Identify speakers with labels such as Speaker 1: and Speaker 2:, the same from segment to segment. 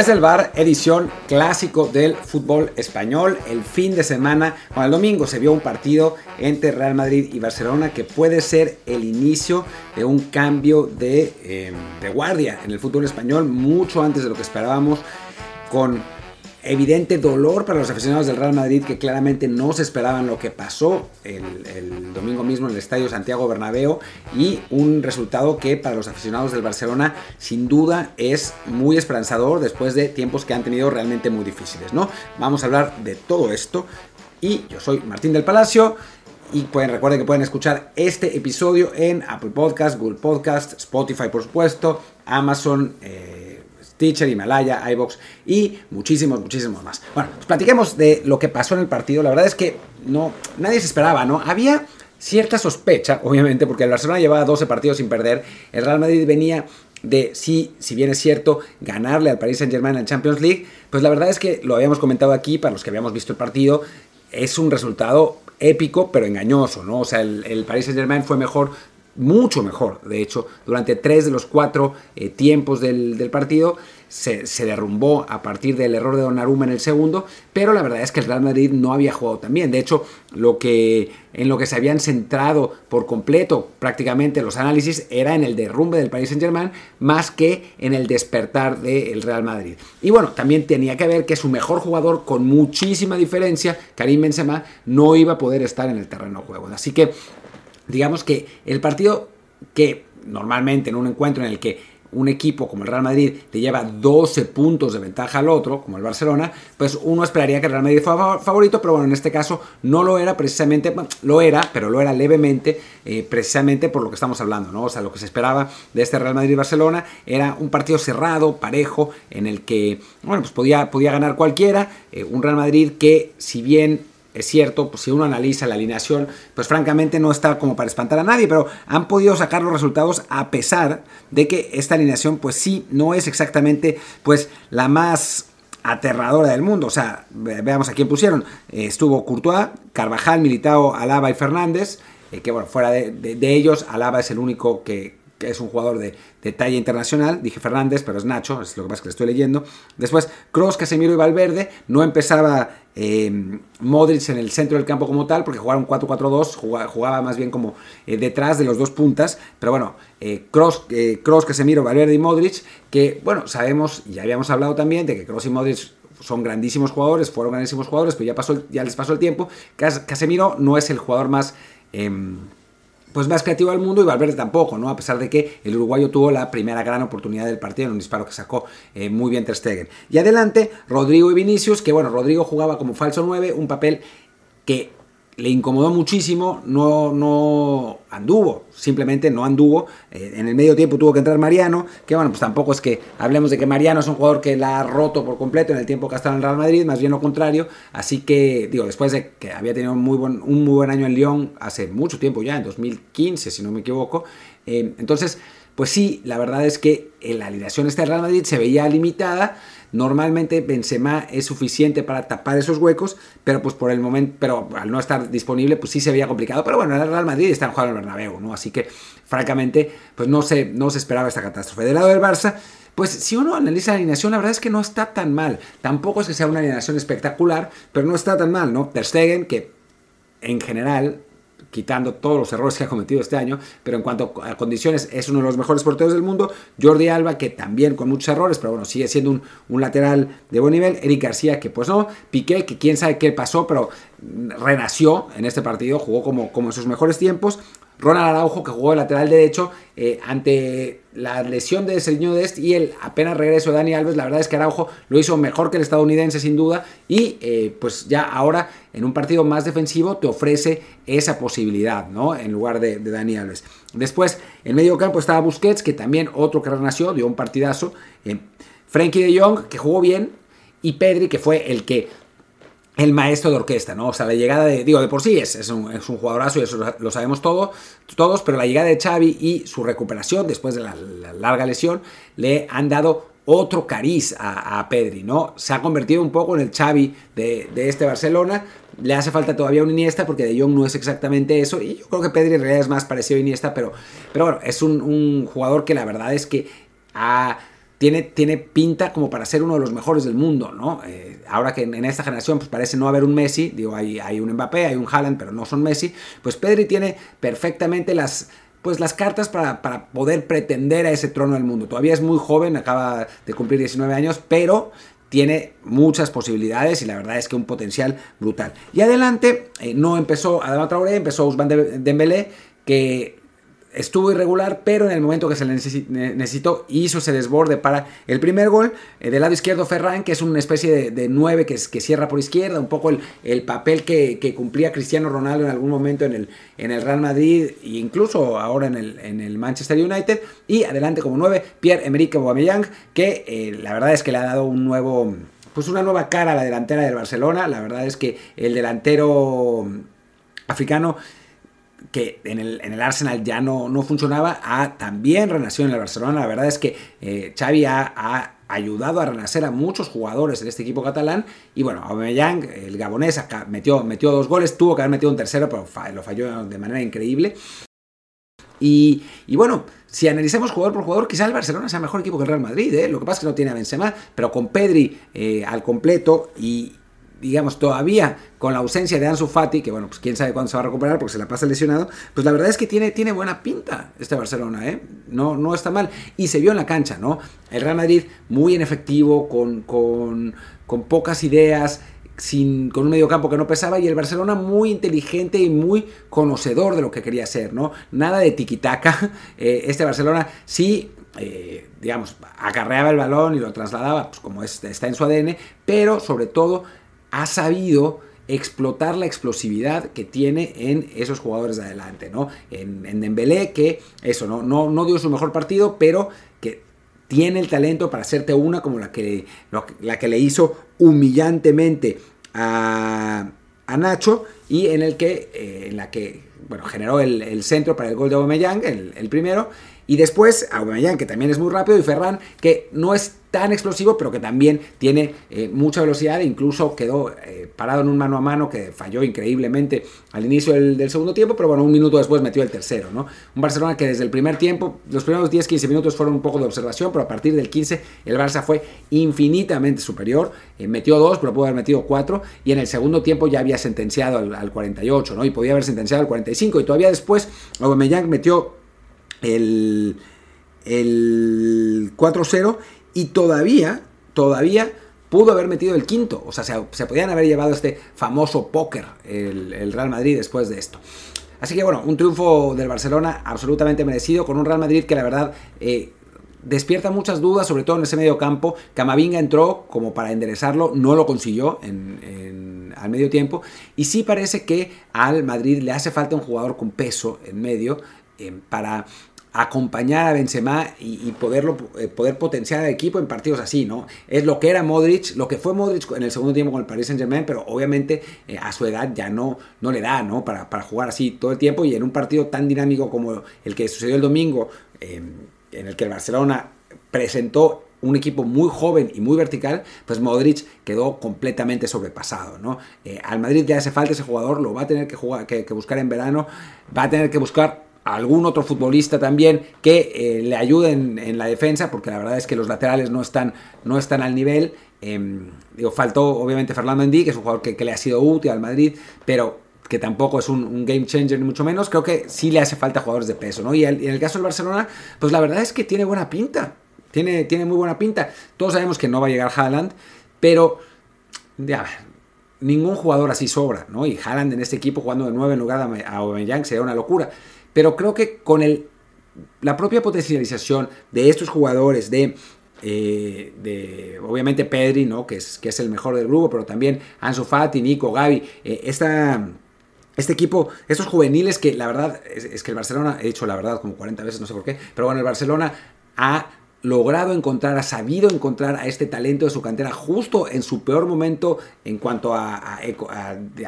Speaker 1: Desde el bar, edición clásico del fútbol español. El fin de semana, con el domingo se vio un partido entre Real Madrid y Barcelona que puede ser el inicio de un cambio de, eh, de guardia en el fútbol español, mucho antes de lo que esperábamos, con evidente dolor para los aficionados del Real Madrid que claramente no se esperaban lo que pasó el, domingo mismo en el Estadio Santiago Bernabéu y un resultado que para los aficionados del Barcelona sin duda es muy esperanzador después de tiempos que han tenido realmente muy difíciles, ¿no? Vamos a hablar de todo esto y yo soy Martín del Palacio y pueden, recuerden que pueden escuchar este episodio en Apple Podcast, Google Podcast, Spotify por supuesto, Amazon, eh, Teacher, Himalaya, iBox y muchísimos, muchísimos más. Bueno, pues platiquemos de lo que pasó en el partido. La verdad es que no, nadie se esperaba, ¿no? Había cierta sospecha, obviamente, porque el Barcelona llevaba 12 partidos sin perder. El Real Madrid venía de sí, si bien es cierto, ganarle al Paris Saint Germain en Champions League, pues la verdad es que lo habíamos comentado aquí, para los que habíamos visto el partido, es un resultado épico, pero engañoso, ¿no? O sea, el, Paris Saint Germain fue mejor mucho mejor, de hecho, durante tres de los cuatro eh, tiempos del, partido se, derrumbó a partir del error de Donnarumma en el segundo, pero la verdad es que el Real Madrid no había jugado tan bien. De hecho, lo que, en lo que se habían centrado por completo prácticamente los análisis era en el derrumbe del Paris Saint-Germain más que en el despertar del Real Madrid. Y bueno, también tenía que ver que su mejor jugador, con muchísima diferencia, Karim Benzema, no iba a poder estar en el terreno de juego. Así que digamos que el partido que normalmente en un encuentro en el que un equipo como el Real Madrid le lleva 12 puntos de ventaja al otro, como el Barcelona, pues uno esperaría que el Real Madrid fuera favorito, pero bueno, en este caso no lo era precisamente, lo era, pero lo era levemente, eh, precisamente por lo que estamos hablando, ¿no? O sea, lo que se esperaba de este Real Madrid-Barcelona era un partido cerrado, parejo, en el que, bueno, pues podía, podía ganar cualquiera, eh, un Real Madrid que si bien es cierto, pues si uno analiza la alineación, pues francamente no está como para espantar a nadie, pero han podido sacar los resultados a pesar de que esta alineación pues sí no es exactamente pues la más aterradora del mundo. O sea, veamos a quién pusieron. Estuvo Courtois, Carvajal, Militao, Alaba y Fernández. Eh, que bueno, fuera de, de, ellos, Alaba es el único que, es un jugador de, talla internacional. Dije Fernández, pero es Nacho, es lo que pasa que le estoy leyendo. Después, Cross, Casemiro y Valverde. No empezaba eh, Modric en el centro del campo como tal, porque jugaron 4-4-2, jugaba, más bien como eh, detrás de los dos puntas. Pero bueno, eh, Cross, Cross, Casemiro, Valverde y Modric, que bueno, sabemos, ya habíamos hablado también de que Cross y Modric son grandísimos jugadores, fueron grandísimos jugadores, pero ya, pasó, ya les pasó el tiempo. Casemiro no es el jugador más em, pues más creativo del mundo y Valverde tampoco, ¿no? A pesar de que el uruguayo tuvo la primera gran oportunidad del partido en un disparo que sacó eh, muy bien Ter Stegen. Y adelante, Rodrigo y Vinicius, que bueno, Rodrigo jugaba como falso 9, un papel que le incomodó muchísimo, no, no anduvo, simplemente no anduvo. Eh, en el medio tiempo tuvo que entrar Mariano, que bueno, pues tampoco es que hablemos de que Mariano es un jugador que la ha roto por completo en el tiempo que ha estado en Real Madrid, más bien lo contrario. Así que, digo, después de que había tenido un muy buen, año en Lyon hace mucho tiempo ya, en 2015, si no me equivoco, eh, entonces, pues sí, la verdad es que la alineación este Real Madrid se veía limitada. Normalmente Benzema es suficiente para tapar esos huecos, pero pues por el momento, pero al no estar disponible, pues sí se veía complicado. Pero bueno, el Real Madrid está jugando en el Bernabéu, ¿no? Así que, francamente, pues no se, no se esperaba esta catástrofe. Del lado del Barça, pues si uno analiza la alineación, la verdad es que no está tan mal. Tampoco es que sea una alineación espectacular, pero no está tan mal, ¿no? Ter que en general quitando todos los errores que ha cometido este año, pero en cuanto a condiciones es uno de los mejores porteros del mundo. Jordi Alba, que también con muchos errores, pero bueno, sigue siendo un, un lateral de buen nivel. Eric García, que pues no. Piqué, que quién sabe qué pasó, pero renació en este partido, jugó como, como en sus mejores tiempos. Ronald Araujo, que jugó de lateral derecho eh, ante la lesión de Sergio Dest y el apenas regreso de Dani Alves. La verdad es que Araujo lo hizo mejor que el estadounidense, sin duda. Y eh, pues ya ahora, en un partido más defensivo, te ofrece esa posibilidad, ¿no? En lugar de, Dani Alves. Después, en medio campo estaba Busquets, que también otro que renació, dio un partidazo. Eh, Frankie de Jong, que jugó bien. Y Pedri, que fue el que el maestro de orquesta, ¿no? O sea, la llegada de, digo, de por sí es, es, un, es un, jugadorazo y eso lo sabemos todo, todos, pero la llegada de Xavi y su recuperación después de la, larga lesión le han dado otro cariz a, Pedri, ¿no? Se ha convertido un poco en el Xavi de, este Barcelona, le hace falta todavía un Iniesta porque De Jong no es exactamente eso y yo creo que Pedri en realidad es más parecido a Iniesta, pero, pero bueno, es un, un jugador que la verdad es que ha tiene, tiene pinta como para ser uno de los mejores del mundo, ¿no? Eh, ahora que en, esta generación pues parece no haber un Messi, digo, hay, hay un Mbappé, hay un Haaland, pero no son Messi, pues Pedri tiene perfectamente las pues las cartas para, para, poder pretender a ese trono del mundo. Todavía es muy joven, acaba de cumplir 19 años, pero tiene muchas posibilidades y la verdad es que un potencial brutal. Y adelante, eh, no empezó Adama Traoré, empezó Ousmane Dembélé, que estuvo irregular, pero en el momento que se le necesitó hizo ese desborde para el primer gol. Eh, del lado izquierdo Ferran, que es una especie de, nueve que, que, cierra por izquierda, un poco el, papel que, cumplía Cristiano Ronaldo en algún momento en el, en el Real Madrid e incluso ahora en el, en el Manchester United. Y adelante como nueve, Pierre-Emerick Aubameyang, que eh, la verdad es que le ha dado un nuevo... Pues una nueva cara a la delantera del Barcelona. La verdad es que el delantero africano que en el, en el, Arsenal ya no, no funcionaba, ha también renacido en el Barcelona. La verdad es que eh, Xavi ha, ayudado a renacer a muchos jugadores en este equipo catalán. Y bueno, Aubameyang, el gabonés, metió, metió dos goles, tuvo que haber metido un tercero, pero lo falló de manera increíble. Y, bueno, si analizamos jugador por jugador, quizá el Barcelona sea mejor equipo que el Real Madrid. ¿eh? Lo que pasa es que no tiene a Benzema, pero con Pedri eh, al completo y, digamos, todavía con la ausencia de Ansu Fati, que bueno, pues quién sabe cuándo se va a recuperar porque se la pasa lesionado, pues la verdad es que tiene, tiene buena pinta este Barcelona, ¿eh? No, no está mal. Y se vio en la cancha, ¿no? El Real Madrid muy inefectivo, con, con, con pocas ideas, sin, con un mediocampo que no pesaba, y el Barcelona muy inteligente y muy conocedor de lo que quería hacer, ¿no? Nada de tiquitaca. Eh, este Barcelona sí eh, digamos, acarreaba el balón y lo trasladaba, pues como está en su ADN, pero sobre todo ha sabido explotar la explosividad que tiene en esos jugadores de adelante, ¿no? En, en Dembélé, que eso, ¿no? No, no dio su mejor partido, pero que tiene el talento para hacerte una como la que, la que le hizo humillantemente a, Nacho y en el que, eh, en la que bueno, generó el, centro para el gol de Aubameyang, el, el primero, y después Aubameyang, que también es muy rápido, y Ferran, que no es tan explosivo, pero que también tiene eh, mucha velocidad e incluso quedó eh, parado en un mano a mano que falló increíblemente al inicio del, segundo tiempo, pero bueno, un minuto después metió el tercero, ¿no? Un Barcelona que desde el primer tiempo, los primeros 10-15 minutos fueron un poco de observación, pero a partir del 15 el Barça fue infinitamente superior, eh, metió dos, pero pudo haber metido cuatro, y en el segundo tiempo ya había sentenciado al, 48, ¿no? Y podía haber sentenciado al 45, y todavía después Aubameyang metió el, el 4-0 y todavía, todavía pudo haber metido el quinto. O sea, se, podían haber llevado este famoso póker el, Real Madrid después de esto. Así que bueno, un triunfo del Barcelona absolutamente merecido con un Real Madrid que la verdad eh, despierta muchas dudas, sobre todo en ese medio campo. Camavinga entró como para enderezarlo, no lo consiguió en, al medio tiempo. Y sí parece que al Madrid le hace falta un jugador con peso en medio eh, para acompañar a Benzema y, poderlo, eh, poder potenciar al equipo en partidos así, ¿no? Es lo que era Modric, lo que fue Modric en el segundo tiempo con el Paris Saint Germain, pero obviamente eh, a su edad ya no, no le da, ¿no? Para, para, jugar así todo el tiempo y en un partido tan dinámico como el que sucedió el domingo, em, en el que el Barcelona presentó un equipo muy joven y muy vertical, pues Modric quedó completamente sobrepasado, ¿no? Eh, al Madrid le hace falta ese jugador, lo va a tener que, jugar, que buscar en verano, va a tener que buscar algún otro futbolista también que eh, le ayude en, la defensa, porque la verdad es que los laterales no están, no están al nivel. Em, digo, faltó obviamente Fernando Mendy, que es un jugador que, le ha sido útil al Madrid, pero que tampoco es un, game changer ni mucho menos. Creo que sí le hace falta jugadores de peso, ¿no? Y, en el caso del Barcelona, pues la verdad es que tiene buena pinta. Tiene, tiene muy buena pinta. Todos sabemos que no va a llegar Haaland, pero ya, ningún jugador así sobra, ¿no? Y Haaland en este equipo jugando de 9 en lugar de a Aubameyang sería una locura. Pero creo que con el, la propia potencialización de estos jugadores, de, eh, de obviamente Pedri, ¿no? que, es, que es el mejor del grupo, pero también Ansu Fati, Nico, Gaby, eh, este equipo, estos juveniles que la verdad es, que el Barcelona, he dicho la verdad como 40 veces, no sé por qué, pero bueno, el Barcelona ha logrado encontrar, ha sabido encontrar a este talento de su cantera justo en su peor momento en cuanto a,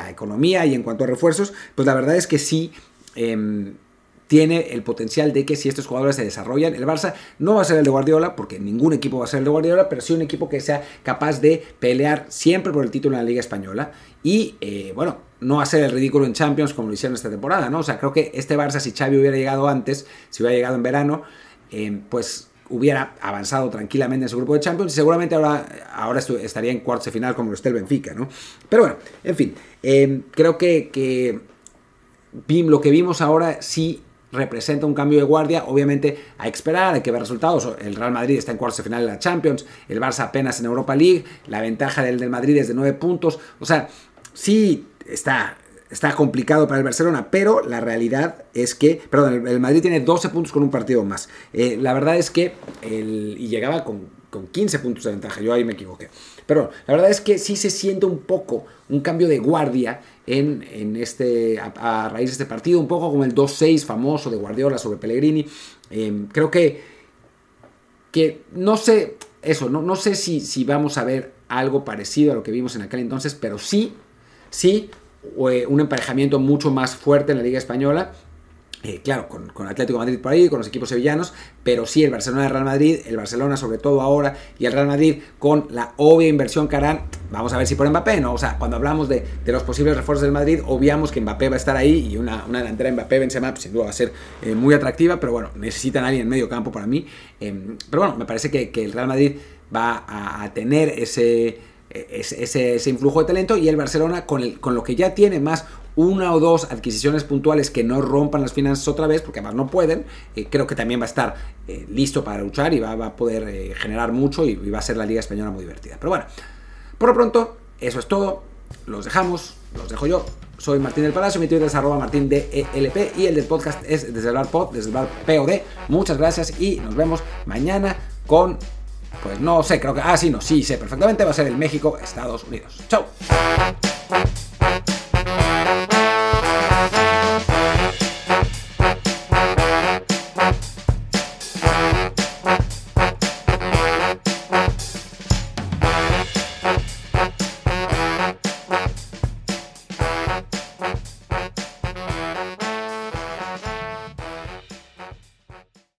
Speaker 1: economía y en cuanto a refuerzos, pues la verdad es que sí. Eh, tiene el potencial de que si estos jugadores se desarrollan, el Barça no va a ser el de Guardiola, porque ningún equipo va a ser el de Guardiola, pero sí un equipo que sea capaz de pelear siempre por el título en la Liga Española y, eh, bueno, no hacer el ridículo en Champions como lo hicieron esta temporada, ¿no? O sea, creo que este Barça, si Xavi hubiera llegado antes, si hubiera llegado en verano, eh, pues hubiera avanzado tranquilamente en su grupo de Champions y seguramente ahora, ahora estaría en cuartos de final como lo está el Benfica, ¿no? Pero bueno, en fin, em, creo que, que lo que vimos ahora sí representa un cambio de guardia. Obviamente hay que esperar, hay que ver resultados. El Real Madrid está en cuartos de final de la Champions, el Barça apenas en Europa League, la ventaja del, del Madrid es de 9 puntos. O sea, sí está, está complicado para el Barcelona, pero la realidad es que, perdón, el, Madrid tiene 12 puntos con un partido más. Eh, la verdad es que, el, y llegaba con, con 15 puntos de ventaja, yo ahí me equivoqué. Pero la verdad es que sí se siente un poco un cambio de guardia en, en este, a, raíz de este partido, un poco como el 2-6 famoso de Guardiola sobre Pellegrini. Em, creo que, que no sé, eso, no, no sé si, si vamos a ver algo parecido a lo que vimos en aquel entonces, pero sí, sí, eh, un emparejamiento mucho más fuerte en la Liga Española eh, claro, con, con, Atlético Madrid por ahí, con los equipos sevillanos, pero sí el Barcelona el Real Madrid, el Barcelona sobre todo ahora, y el Real Madrid con la obvia inversión que harán, vamos a ver si por Mbappé, ¿no? O sea, cuando hablamos de, los posibles refuerzos del Madrid, obviamos que Mbappé va a estar ahí y una, una delantera Mbappé Benzema pues, sin duda va a ser eh, muy atractiva, pero bueno, necesitan a alguien en medio campo para mí. Em, pero bueno, me parece que, el Real Madrid va a tener ese ese, ese, influjo de talento y el Barcelona con, el, con lo que ya tiene más una o dos adquisiciones puntuales que no rompan las finanzas otra vez, porque además no pueden, eh, creo que también va a estar eh, listo para luchar y va, a poder eh, generar mucho y, va a ser la Liga Española muy divertida. Pero bueno, por lo pronto, eso es todo. Los dejamos, los dejo yo. Soy Martín del Palacio, mi Twitter es arroba martín DELP y el del podcast es desde el bar pod, desde el bar POD. Muchas gracias y nos vemos mañana con pues no sé, creo que. Ah, sí, no, sí sé perfectamente. Va a ser el México-Estados Unidos. ¡Chao!